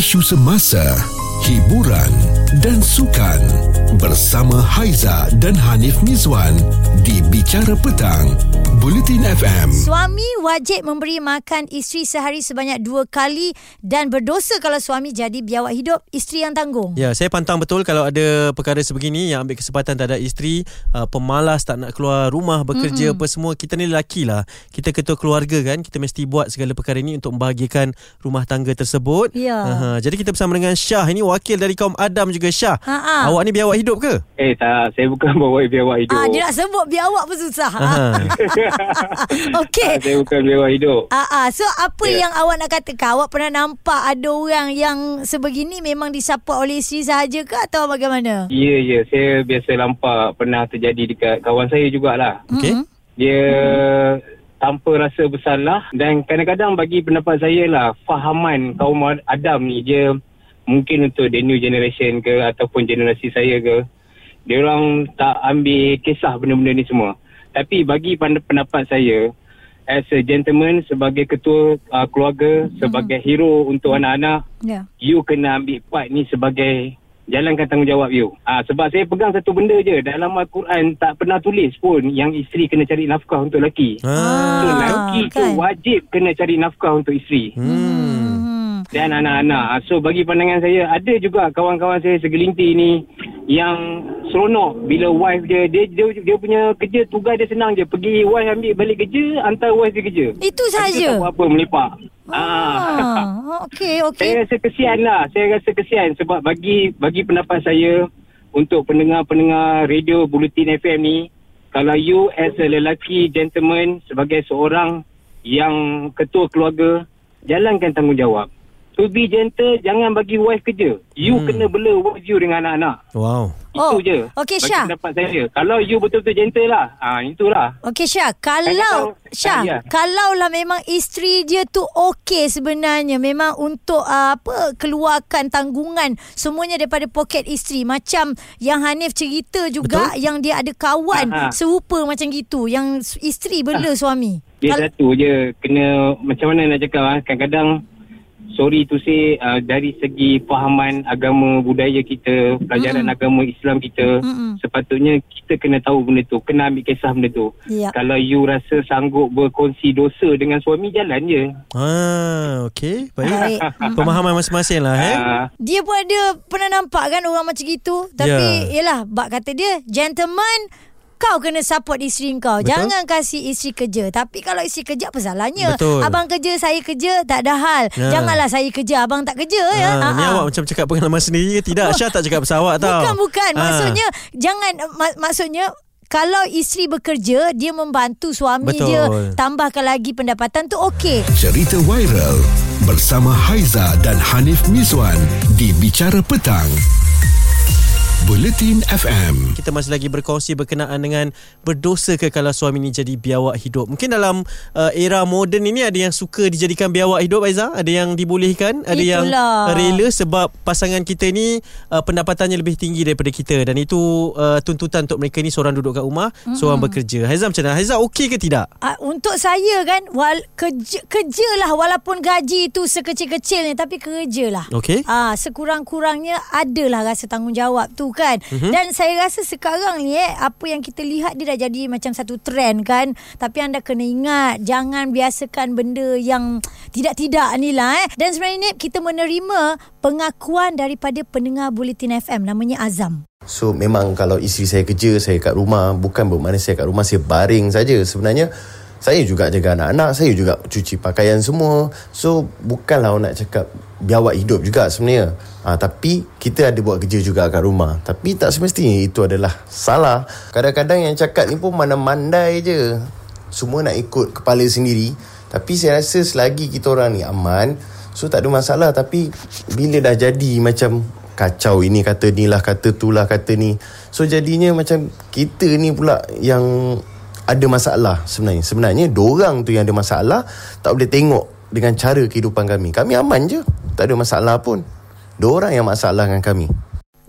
isu semasa, hiburan dan sukan bersama Haiza dan Hanif Mizwan di Bicara Petang, Bulletin FM. Suami wajib memberi makan isteri sehari sebanyak dua kali dan berdosa kalau suami jadi biawak hidup isteri yang tanggung. Ya, saya pantang betul kalau ada perkara sebegini yang ambil kesempatan tak ada isteri, uh, pemalas tak nak keluar rumah bekerja mm-hmm. apa semua. Kita ni lelaki lah. Kita ketua keluarga kan. Kita mesti buat segala perkara ini untuk membahagiakan rumah tangga tersebut. Ya. Uh, jadi kita bersama dengan Syah. Ini wakil dari kaum Adam juga Syah. Ha-ha. Awak ni biawak hidup ke? Eh tak, saya bukan bawa biawak hidup. Ah, dia nak sebut biawak pun susah. Aha. Okey. Ah, saya bukan biawak hidup. Ah, ah. So apa Ya. yang awak nak katakan Awak pernah nampak Ada orang yang Sebegini memang disupport oleh isteri sahaja ke Atau bagaimana Ya, ya. Saya biasa nampak pernah terjadi dekat kawan saya jugalah. Okey. Mm-mm. Dia tanpa rasa bersalah dan kadang-kadang bagi pendapat saya lah fahaman kaum Adam ni dia mungkin untuk the new generation ke ataupun generasi saya ke dia orang tak ambil kisah benda-benda ni semua tapi bagi pendapat saya as a gentleman sebagai ketua uh, keluarga sebagai hero untuk anak-anak Ya you kena ambil part ni sebagai jalankan tanggungjawab you. Ah sebab saya pegang satu benda je dalam al-Quran tak pernah tulis pun yang isteri kena cari nafkah untuk lelaki. So Ah, lelaki tu kan. wajib kena cari nafkah untuk isteri Hmm. Dan anak-anak. So bagi pandangan saya ada juga kawan-kawan saya segelintir ni yang seronok bila wife dia dia dia, dia punya kerja tugas dia senang je pergi wife ambil balik kerja hantar wife dia kerja. Itu saja tak apa melepak. Ah. Ah, okey okey. Saya rasa kesian lah. Saya rasa kesian sebab bagi bagi pendapat saya untuk pendengar-pendengar radio Bulletin FM ni, kalau you as a lelaki gentleman sebagai seorang yang ketua keluarga, jalankan tanggungjawab. To be gentle, jangan bagi wife kerja. You Hmm. kena bela wife you dengan anak-anak. Wow. Itu Oh, je. okey, bagi Syah. pendapat saya. Kalau you betul-betul gentle lah. Ah, itulah. Okey Syah, kalau Syah, Ah, ya. kalaulah memang isteri dia tu okey sebenarnya memang untuk uh, apa keluarkan tanggungan semuanya daripada poket isteri macam yang Hanif cerita juga Betul. yang dia ada kawan Ah, ah. serupa macam gitu yang s- isteri bela suami. Dia Kal- satu je kena macam mana nak cakap ah kadang-kadang sorry to say uh, dari segi fahaman agama budaya kita pelajaran Mm-mm. agama Islam kita Mm-mm. sepatutnya kita kena tahu benda tu kena ambil kisah benda tu Ya. kalau you rasa sanggup berkongsi dosa dengan suami jalan je Ah, okey. Baik. Baik. Pemahaman masing-masing lah eh. Ah, Dia pun ada pernah nampak kan orang macam gitu. Tapi Ya. yalah, bak kata dia, gentleman, kau kena support isteri kau. Betul. Jangan kasih isteri kerja. Tapi kalau isteri kerja apa salahnya? Betul. Abang kerja, saya kerja, tak ada hal. Ya. Janganlah saya kerja, abang tak kerja ya. Ha, ni awak macam cakap pengalaman sendiri ke tidak? Syah tak cakap pasal awak tau. Bukan bukan. Ah. Maksudnya jangan mak, maksudnya kalau isteri bekerja, dia membantu suami Betul. dia tambahkan lagi pendapatan tu okey. Cerita viral bersama Haiza dan Hanif Mizwan di Bicara Petang, Bulletin FM. Kita masih lagi berkongsi berkenaan dengan berdosa ke kalau suami ni jadi biawak hidup. Mungkin dalam uh, era moden ini ada yang suka dijadikan biawak hidup Aiza, ada yang dibolehkan, ada yang Itulah. uh, rela sebab pasangan kita ni uh, pendapatannya lebih tinggi daripada kita dan itu uh, tuntutan untuk mereka ni seorang duduk kat rumah, mm-hmm. seorang bekerja. Haiza macam mana? Haiza okey ke tidak? Uh, untuk saya kan wal, kerja, kerja lah walaupun gaji tu sekecil-kecilnya tapi kerja lah. Okey. Ah, sekurang-kurangnya adalah rasa tanggungjawab tu kan. Mm-hmm. Dan saya rasa sekarang ni eh apa yang kita lihat dia dah jadi macam satu trend kan. Tapi anda kena ingat jangan biasakan benda yang tidak-tidak ni lah eh. Dan sebenarnya ni kita menerima pengakuan daripada pendengar Bulletin FM namanya Azam. So memang kalau isteri saya kerja, saya kat rumah, bukan bermakna saya kat rumah saya baring saja. Sebenarnya saya juga jaga anak-anak, saya juga cuci pakaian semua. So bukanlah orang nak cakap biawak hidup juga sebenarnya. Ha, tapi kita ada buat kerja juga kat rumah. Tapi tak semestinya itu adalah salah. Kadang-kadang yang cakap ni pun mana mandai je. Semua nak ikut kepala sendiri. Tapi saya rasa selagi kita orang ni aman, so tak ada masalah. Tapi bila dah jadi macam kacau ini kata ni lah kata tu lah kata ni so jadinya macam kita ni pula yang ada masalah sebenarnya sebenarnya dorang tu yang ada masalah tak boleh tengok dengan cara kehidupan kami kami aman je tak ada masalah pun dorang yang masalah dengan kami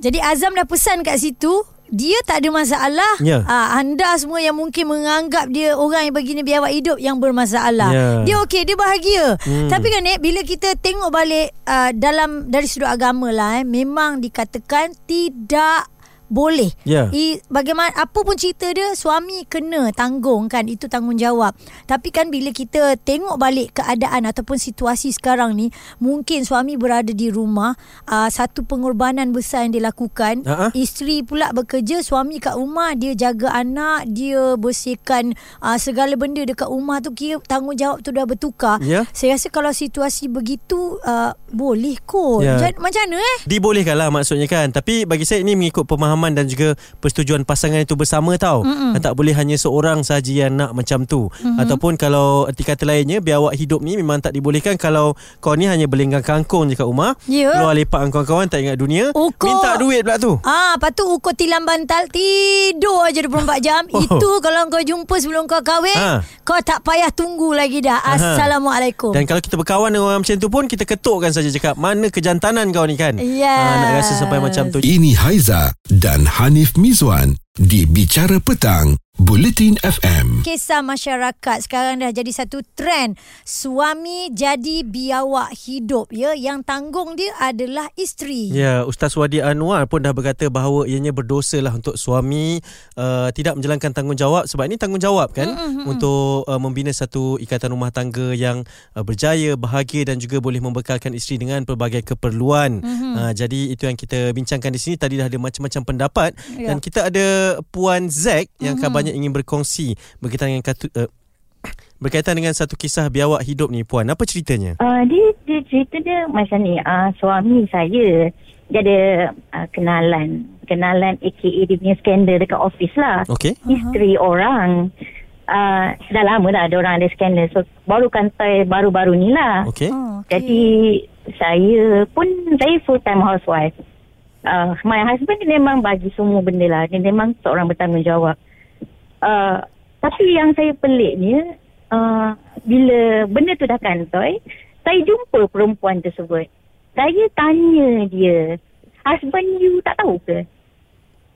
Jadi Azam dah pesan kat situ dia tak ada masalah. Ya. Ah, anda semua yang mungkin menganggap dia orang yang begini biawak hidup yang bermasalah. Ya. Dia okey, dia bahagia. Hmm. Tapi kan Nek, bila kita tengok balik uh, dalam dari sudut agama lah eh, memang dikatakan tidak boleh. Ya. I, bagaimana apa pun cerita dia suami kena tanggung kan itu tanggungjawab. Tapi kan bila kita tengok balik keadaan ataupun situasi sekarang ni mungkin suami berada di rumah uh, satu pengorbanan besar yang dilakukan. Ha-ha. Isteri pula bekerja suami kat rumah dia jaga anak dia bersihkan uh, segala benda dekat rumah tu kira tanggungjawab tu dah bertukar. Ya. Saya rasa kalau situasi begitu uh, boleh kot. Ja- Macam mana eh? Dibolehkan lah maksudnya kan Tapi bagi saya ini mengikut pemahaman dan juga Persetujuan pasangan itu bersama tau mm Tak boleh hanya seorang sahaja yang nak macam tu mm-hmm. Ataupun kalau erti kata lainnya Biawak hidup ni memang tak dibolehkan Kalau kau ni hanya berlenggang kangkung je kat rumah Ya. Keluar lepak dengan kawan-kawan tak ingat dunia Ukur. Minta duit pula tu Ah, lepas tu ukur tilam bantal tidur aja 24 jam. Oh. Itu kalau kau jumpa sebelum kau kahwin, Ha. kau tak payah tunggu lagi dah. Aha. Assalamualaikum. Dan kalau kita berkawan dengan orang macam tu pun Kita ketukkan saja cakap Mana kejantanan kau ni kan Yes. Ah, Nak rasa sampai macam tu Ini Haiza dan Hanif Mizwan di Bicara Petang, Bulletin FM. Kisah masyarakat sekarang dah jadi satu trend. Suami jadi biawak hidup ya. Yang tanggung dia adalah isteri. Ya, Ustaz Wadi Anwar pun dah berkata bahawa ianya berdosa lah untuk suami uh, tidak menjalankan tanggungjawab sebab ini tanggungjawab kan mm-hmm. untuk uh, membina satu ikatan rumah tangga yang uh, berjaya, bahagia dan juga boleh membekalkan isteri dengan pelbagai keperluan. Mm-hmm. Uh, jadi itu yang kita bincangkan di sini tadi dah ada macam-macam pendapat Ya. dan kita ada Puan Zack yang mm-hmm. banyak ingin berkongsi berkaitan dengan katu, uh, berkaitan dengan satu kisah biawak hidup ni Puan. Apa ceritanya? Uh, dia, dia cerita dia macam ni. Uh, suami saya dia ada uh, kenalan. Kenalan aka dia punya skandal dekat office lah. Okey. Isteri orang. Uh, dah lama dah ada orang ada skandal. So baru kantai baru-baru ni lah. Okey. Oh, okey. Jadi saya pun saya full time housewife. Uh, my husband dia memang bagi semua benda lah. Dia memang seorang bertanggungjawab. Uh, tapi yang saya peliknya uh, bila benda tu dah kantoi, saya jumpa perempuan tersebut. Saya tanya dia, husband you tak tahu ke?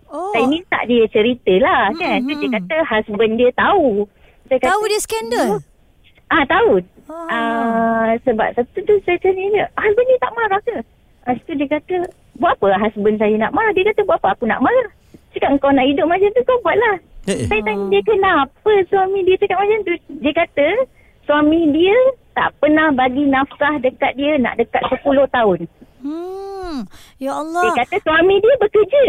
Oh, Saya minta dia cerita lah kan. Hmm, So, dia hmm. kata husband dia tahu. Saya kata, tahu dia skandal? Ah tahu. Ah. Ah sebab satu tu saya tanya dia, husband ni tak marah ke? Lepas tu dia kata, buat apa husband saya nak marah? Dia kata, buat apa aku nak marah? Cakap kau nak hidup macam tu kau buatlah. Eh, eh. Saya tanya dia kenapa suami dia cakap macam tu. Dia kata suami dia tak pernah bagi nafkah dekat dia nak dekat 10 tahun. Hmm. Ya Dia Allah. kata suami dia bekerja.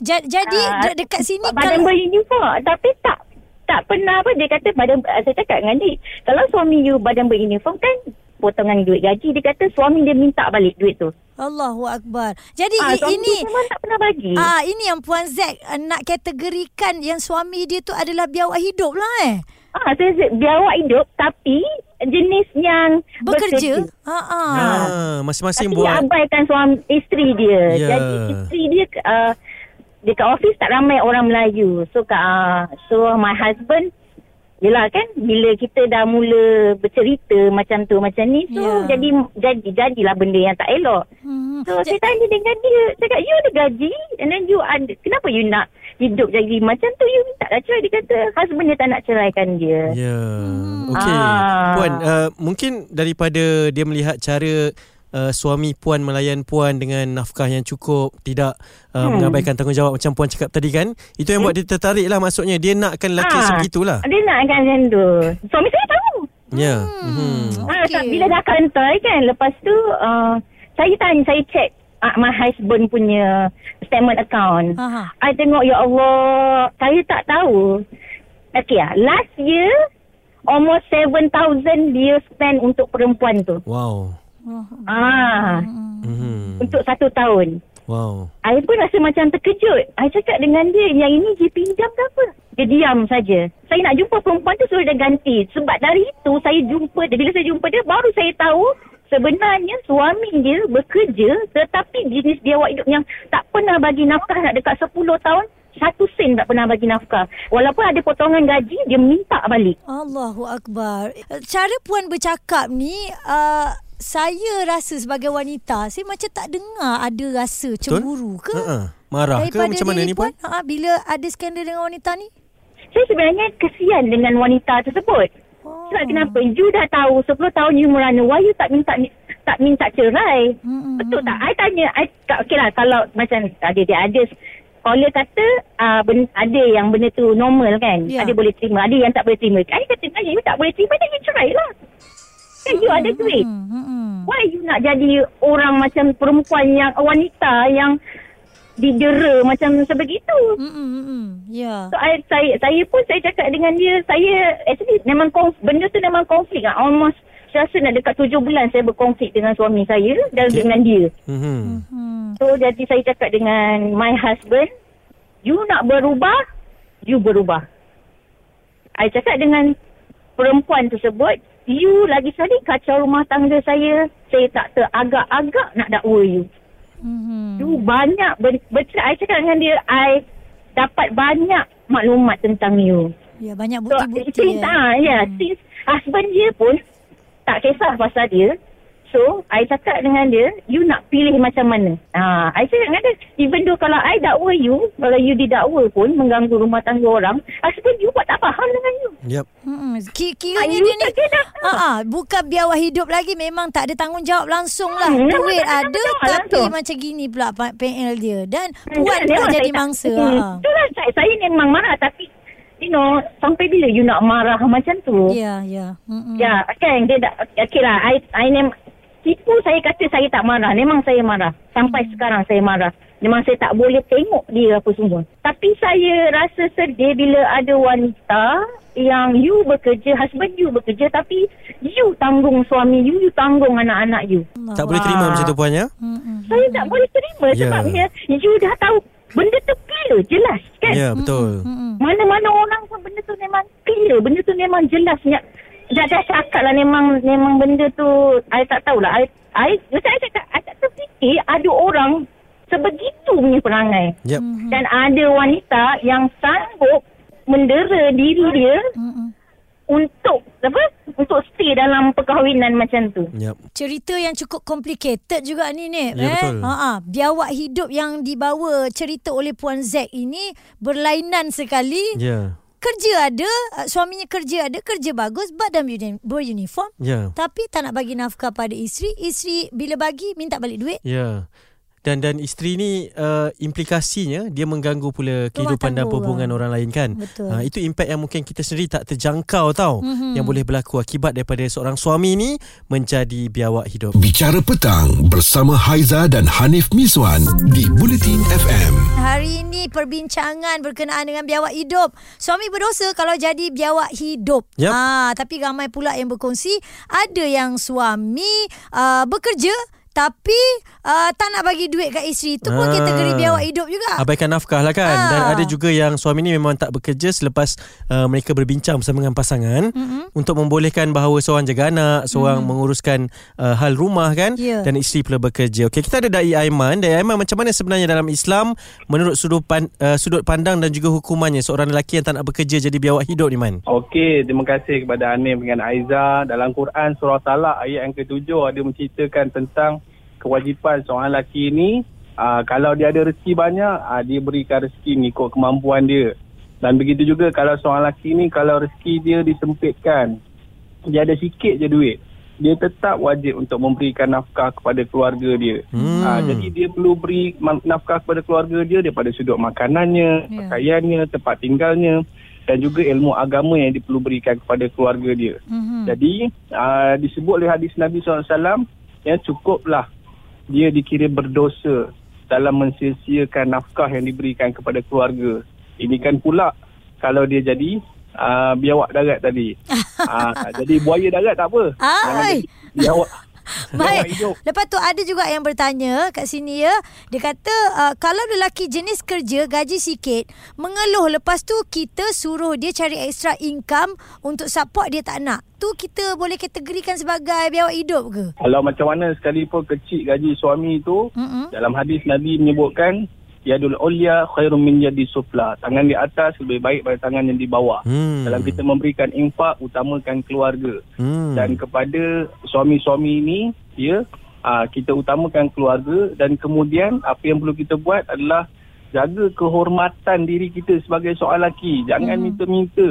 Ja- jadi de- dekat sini badan kalau beruniform tapi tak tak pernah apa dia kata badan ah, saya cakap dengan dia kalau suami you badan beruniform kan potongan duit gaji dia kata suami dia minta balik duit tu. Allahu akbar. Jadi Ah, i- ini tak pernah bagi. ah ini yang puan Zack ah, nak kategorikan yang suami dia tu adalah biawak hidup lah eh. Ah, saya saya- biawak hidup tapi jenis yang Bekerja. bekerja. Ha ah. Ah, masing-masing Tapi buat dia abaikan suami isteri dia. Ya. Jadi isteri dia uh, dekat office tak ramai orang Melayu. So uh, so my husband Yelah kan bila kita dah mula bercerita macam tu macam ni so Ya. jadi jadi jadilah benda yang tak elok. Hmm. So saya tanya dengan dia cakap you ada gaji and then you ada kenapa you nak hidup jadi macam tu you minta lah cerai dia kata husband dia tak nak ceraikan dia. Ya. Okey. Ah. Puan, uh, mungkin daripada dia melihat cara uh, suami puan melayan puan dengan nafkah yang cukup, tidak uh, Hmm. mengabaikan tanggungjawab macam puan cakap tadi kan, itu yang buat dia tertarik lah maksudnya. Dia nakkan lelaki Ah. sebegitulah. Dia nakkan macam tu. Suami saya tahu. Ya. Hmm. Hmm. Ah, Okey. okay. bila dah kantai kan lepas tu uh, saya tanya saya check uh, my husband punya statement account. Ha ha. I tengok ya Allah saya tak tahu. Okay ah last year almost 7000 dia spend untuk perempuan tu. Wow. Ah Hmm. untuk satu tahun. Wow. I pun rasa macam terkejut. I cakap dengan dia, yang ini dia pinjam ke apa? Dia diam saja. Saya nak jumpa perempuan tu suruh dia ganti. Sebab dari itu saya jumpa dia. Bila saya jumpa dia, baru saya tahu sebenarnya suami dia bekerja tetapi jenis dia awak hidup yang tak pernah bagi nafkah nak dekat 10 tahun. Satu sen tak pernah bagi nafkah. Walaupun ada potongan gaji, dia minta balik. Allahu akbar. Cara puan bercakap ni uh, saya rasa sebagai wanita saya macam tak dengar ada rasa cemburu ke? Uh-uh. Marah ke Daripada macam mana ni Puan? Ha, bila ada skandal dengan wanita ni? Saya sebenarnya kesian dengan wanita tersebut. Oh. Sebab kenapa? You dah tahu 10 tahun you merana. Why you tak minta tak minta cerai? Mm-mm. Betul tak? I tanya, I, okey lah kalau macam ada dia ada caller kata uh, ben, ada yang benda tu normal kan. Ya. Ada boleh terima, ada yang tak boleh terima. I kata, "Ah, you tak boleh terima, then you cerai lah. Kan you ada duit. Why you nak jadi orang macam perempuan yang wanita yang didera macam sebegitu? Ya. So, I, saya saya pun saya cakap dengan dia, saya actually memang konf, benda tu memang konflik lah. Almost saya rasa nak dekat tujuh bulan saya berkonflik dengan suami saya dan Okay. dengan dia. Hmm. So jadi saya cakap dengan my husband, you nak berubah, you berubah. I cakap dengan perempuan tersebut, you lagi sekali kacau rumah tangga saya, saya tak teragak-agak nak dakwa you. Hmm. You banyak ber, bercerai. I cakap dengan dia, I dapat banyak maklumat tentang you. Ya, banyak So, bukti-bukti since, ya. ah, ya, since husband dia pun tak kisah pasal dia. So, I cakap dengan dia, you nak pilih macam mana? Ah, I cakap dengan dia, even though kalau I dakwa you, kalau you didakwa pun mengganggu rumah tangga orang, husband you buat tak faham dengan you. Yep. Hmm. Ki- Ah, Kiranya dia ni. Ha ah, bukan biawak hidup lagi memang tak ada tanggungjawab langsung lah. Hmm, Duit tak ada ada tanggungjawab tapi langsung. macam gini pula PL dia dan Hmm, puan pula memang jadi mangsa. Hmm, Ha. Itulah saya, saya memang marah tapi, you know, sampai bila you nak marah macam tu? Ya, ya. Hmm. Ya, kan dia dah okey lah. I I nem tipu saya kata saya tak marah. Memang saya marah. Sampai Hmm. sekarang saya marah. Memang saya tak boleh tengok dia apa semua. Tapi saya rasa sedih bila ada wanita yang you bekerja, husband you bekerja tapi you tanggung suami you, you tanggung anak-anak you. Tak boleh terima macam tu Puan ya? Hmm. Saya tak boleh terima Ya. sebabnya you dah tahu benda tu clear, jelas kan? Ya, betul. Hmm. Mana-mana orang pun benda tu memang clear. Benda tu memang jelas. Ya, dah, dah cakap lah memang, memang benda tu, I tak tahulah. I, I, saya cakap, I tak terfikir ada orang sebegitu punya perangai. Yep. Dan ada wanita yang sanggup mendera diri dia Hmm. untuk apa? Untuk stay dalam perkahwinan macam tu. Yep. Cerita yang cukup complicated juga ni ni. Ya, eh? betul. Ha ah, biawak hidup yang dibawa cerita oleh puan Zack ini berlainan sekali. Ya. Kerja ada, uh, suaminya kerja ada, kerja bagus, badan beruni- beruniform. Ya. Tapi tak nak bagi nafkah pada isteri. Isteri bila bagi minta balik duit. Ya. Dan dan isteri ni uh, implikasinya dia mengganggu pula kehidupan dan hubungan orang lain kan. Betul. Uh, itu impak yang mungkin kita sendiri tak terjangkau tau Mhm. yang boleh berlaku akibat daripada seorang suami ni menjadi biawak hidup. Bicara petang bersama Haiza dan Hanif Miswan di Bulletin FM. Hari ini perbincangan berkenaan dengan biawak hidup. Suami berdosa kalau jadi biawak hidup. Yap. Ah, tapi ramai pula yang berkongsi ada yang suami uh, bekerja tapi uh, tak nak bagi duit kat isteri. Itu pun Ah. kategori biawak hidup juga. Abaikan nafkah lah kan Ah. Dan ada juga yang suami ni memang tak bekerja Selepas uh, mereka berbincang bersama dengan pasangan Mm-mm. Untuk membolehkan bahawa seorang jaga anak Seorang menguruskan uh, hal rumah kan Ya. Dan isteri pula bekerja Okey kita ada Dai Aiman Dai Aiman macam mana sebenarnya dalam Islam Menurut sudut, pan, uh, sudut pandang dan juga hukumannya Seorang lelaki yang tak nak bekerja jadi biawak hidup ni Man Okey, terima kasih kepada Anim dengan Aiza. Dalam Quran surah Talak ayat yang ketujuh ada menceritakan tentang kewajipan seorang lelaki ini uh, kalau dia ada rezeki banyak, uh, dia berikan rezeki mengikut kemampuan dia. Dan begitu juga kalau seorang lelaki ini kalau rezeki dia disempitkan, dia ada sikit je duit, dia tetap wajib untuk memberikan nafkah kepada keluarga dia. Hmm. Ah, jadi dia perlu beri nafkah kepada keluarga dia daripada sudut makanannya, Ya. pakaiannya, tempat tinggalnya dan juga ilmu agama yang dia perlu berikan kepada keluarga dia. Mhm. Jadi uh, disebut oleh hadis Nabi SAW yang cukuplah dia dikira berdosa dalam mensia-siakan nafkah yang diberikan kepada keluarga. Ini kan pula kalau dia jadi uh, biawak darat tadi. uh, jadi buaya darat tak apa. Biawak. Baik. Lepas tu ada juga yang bertanya kat sini ya. Dia kata uh, kalau lelaki jenis kerja gaji sikit, mengeluh lepas tu kita suruh dia cari extra income untuk support dia tak nak. Tu kita boleh kategorikan sebagai biawak hidup ke? Kalau macam mana sekalipun kecil gaji suami itu, Mm-mm. dalam hadis Nabi menyebutkan yadul ulya khairum min yadi sufla. Tangan di atas lebih baik daripada tangan yang di bawah. Hmm. Dalam kita memberikan infak utamakan keluarga. hmm. Dan kepada suami-suami ini ya uh, kita utamakan keluarga dan kemudian apa yang perlu kita buat adalah jaga kehormatan diri kita sebagai seorang lelaki. Jangan Hmm. minta-minta.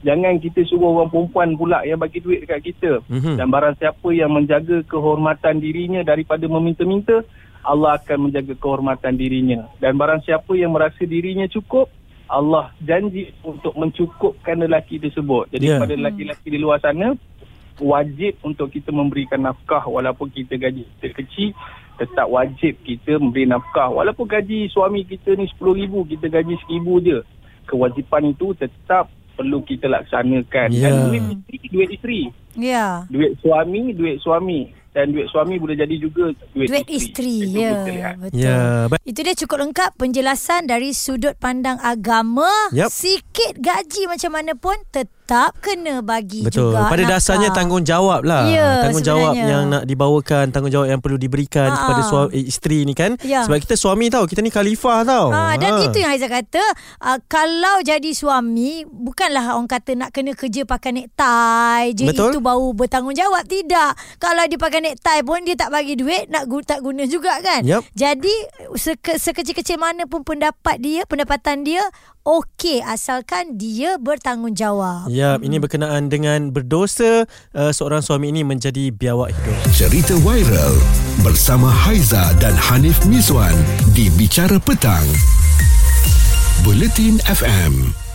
Jangan kita suruh orang perempuan pula yang bagi duit dekat kita. Mhm. Dan barang siapa yang menjaga kehormatan dirinya daripada meminta-minta, Allah akan menjaga kehormatan dirinya. Dan barang siapa yang merasa dirinya cukup, Allah janji untuk mencukupkan lelaki tersebut. Jadi Ya. kepada lelaki-lelaki di luar sana, wajib untuk kita memberikan nafkah walaupun kita gaji kita kecil tetap wajib kita memberi nafkah walaupun gaji suami kita ni RM10,000 kita gaji RM1,000 je kewajipan itu tetap perlu kita laksanakan Ya. dan duit isteri duit isteri Ya. duit suami duit suami dan duit suami boleh jadi juga duit, Duit isteri. Itu Ya. kita lihat. Betul. Ya, baik. Itu dia cukup lengkap penjelasan dari sudut pandang agama. Yup. Sikit gaji macam mana pun tetap kena bagi Betul. juga. Pada nafkah. dasarnya tanggungjawab lah. Ya, tanggungjawab sebenarnya. yang nak dibawakan, tanggungjawab yang perlu diberikan Ha, kepada suami eh, isteri ni kan. Ya. Sebab kita suami tahu, kita ni khalifah tau. Ha, dan Ha. itu yang Haizat kata uh, Kalau jadi suami Bukanlah orang kata Nak kena kerja pakai necktie je Betul. Itu baru bertanggungjawab Tidak Kalau dia pakai necktie pun Dia tak bagi duit Nak gu- tak guna juga kan Yup. Jadi seke, Sekecil-kecil mana pun pendapat dia Pendapatan dia Okey Asalkan dia bertanggungjawab Ya, ini berkenaan dengan berdosa uh, seorang suami ini menjadi biawak hidup. Cerita viral bersama Haiza dan Hanif Mizwan di Bicara Petang. Buletin FM.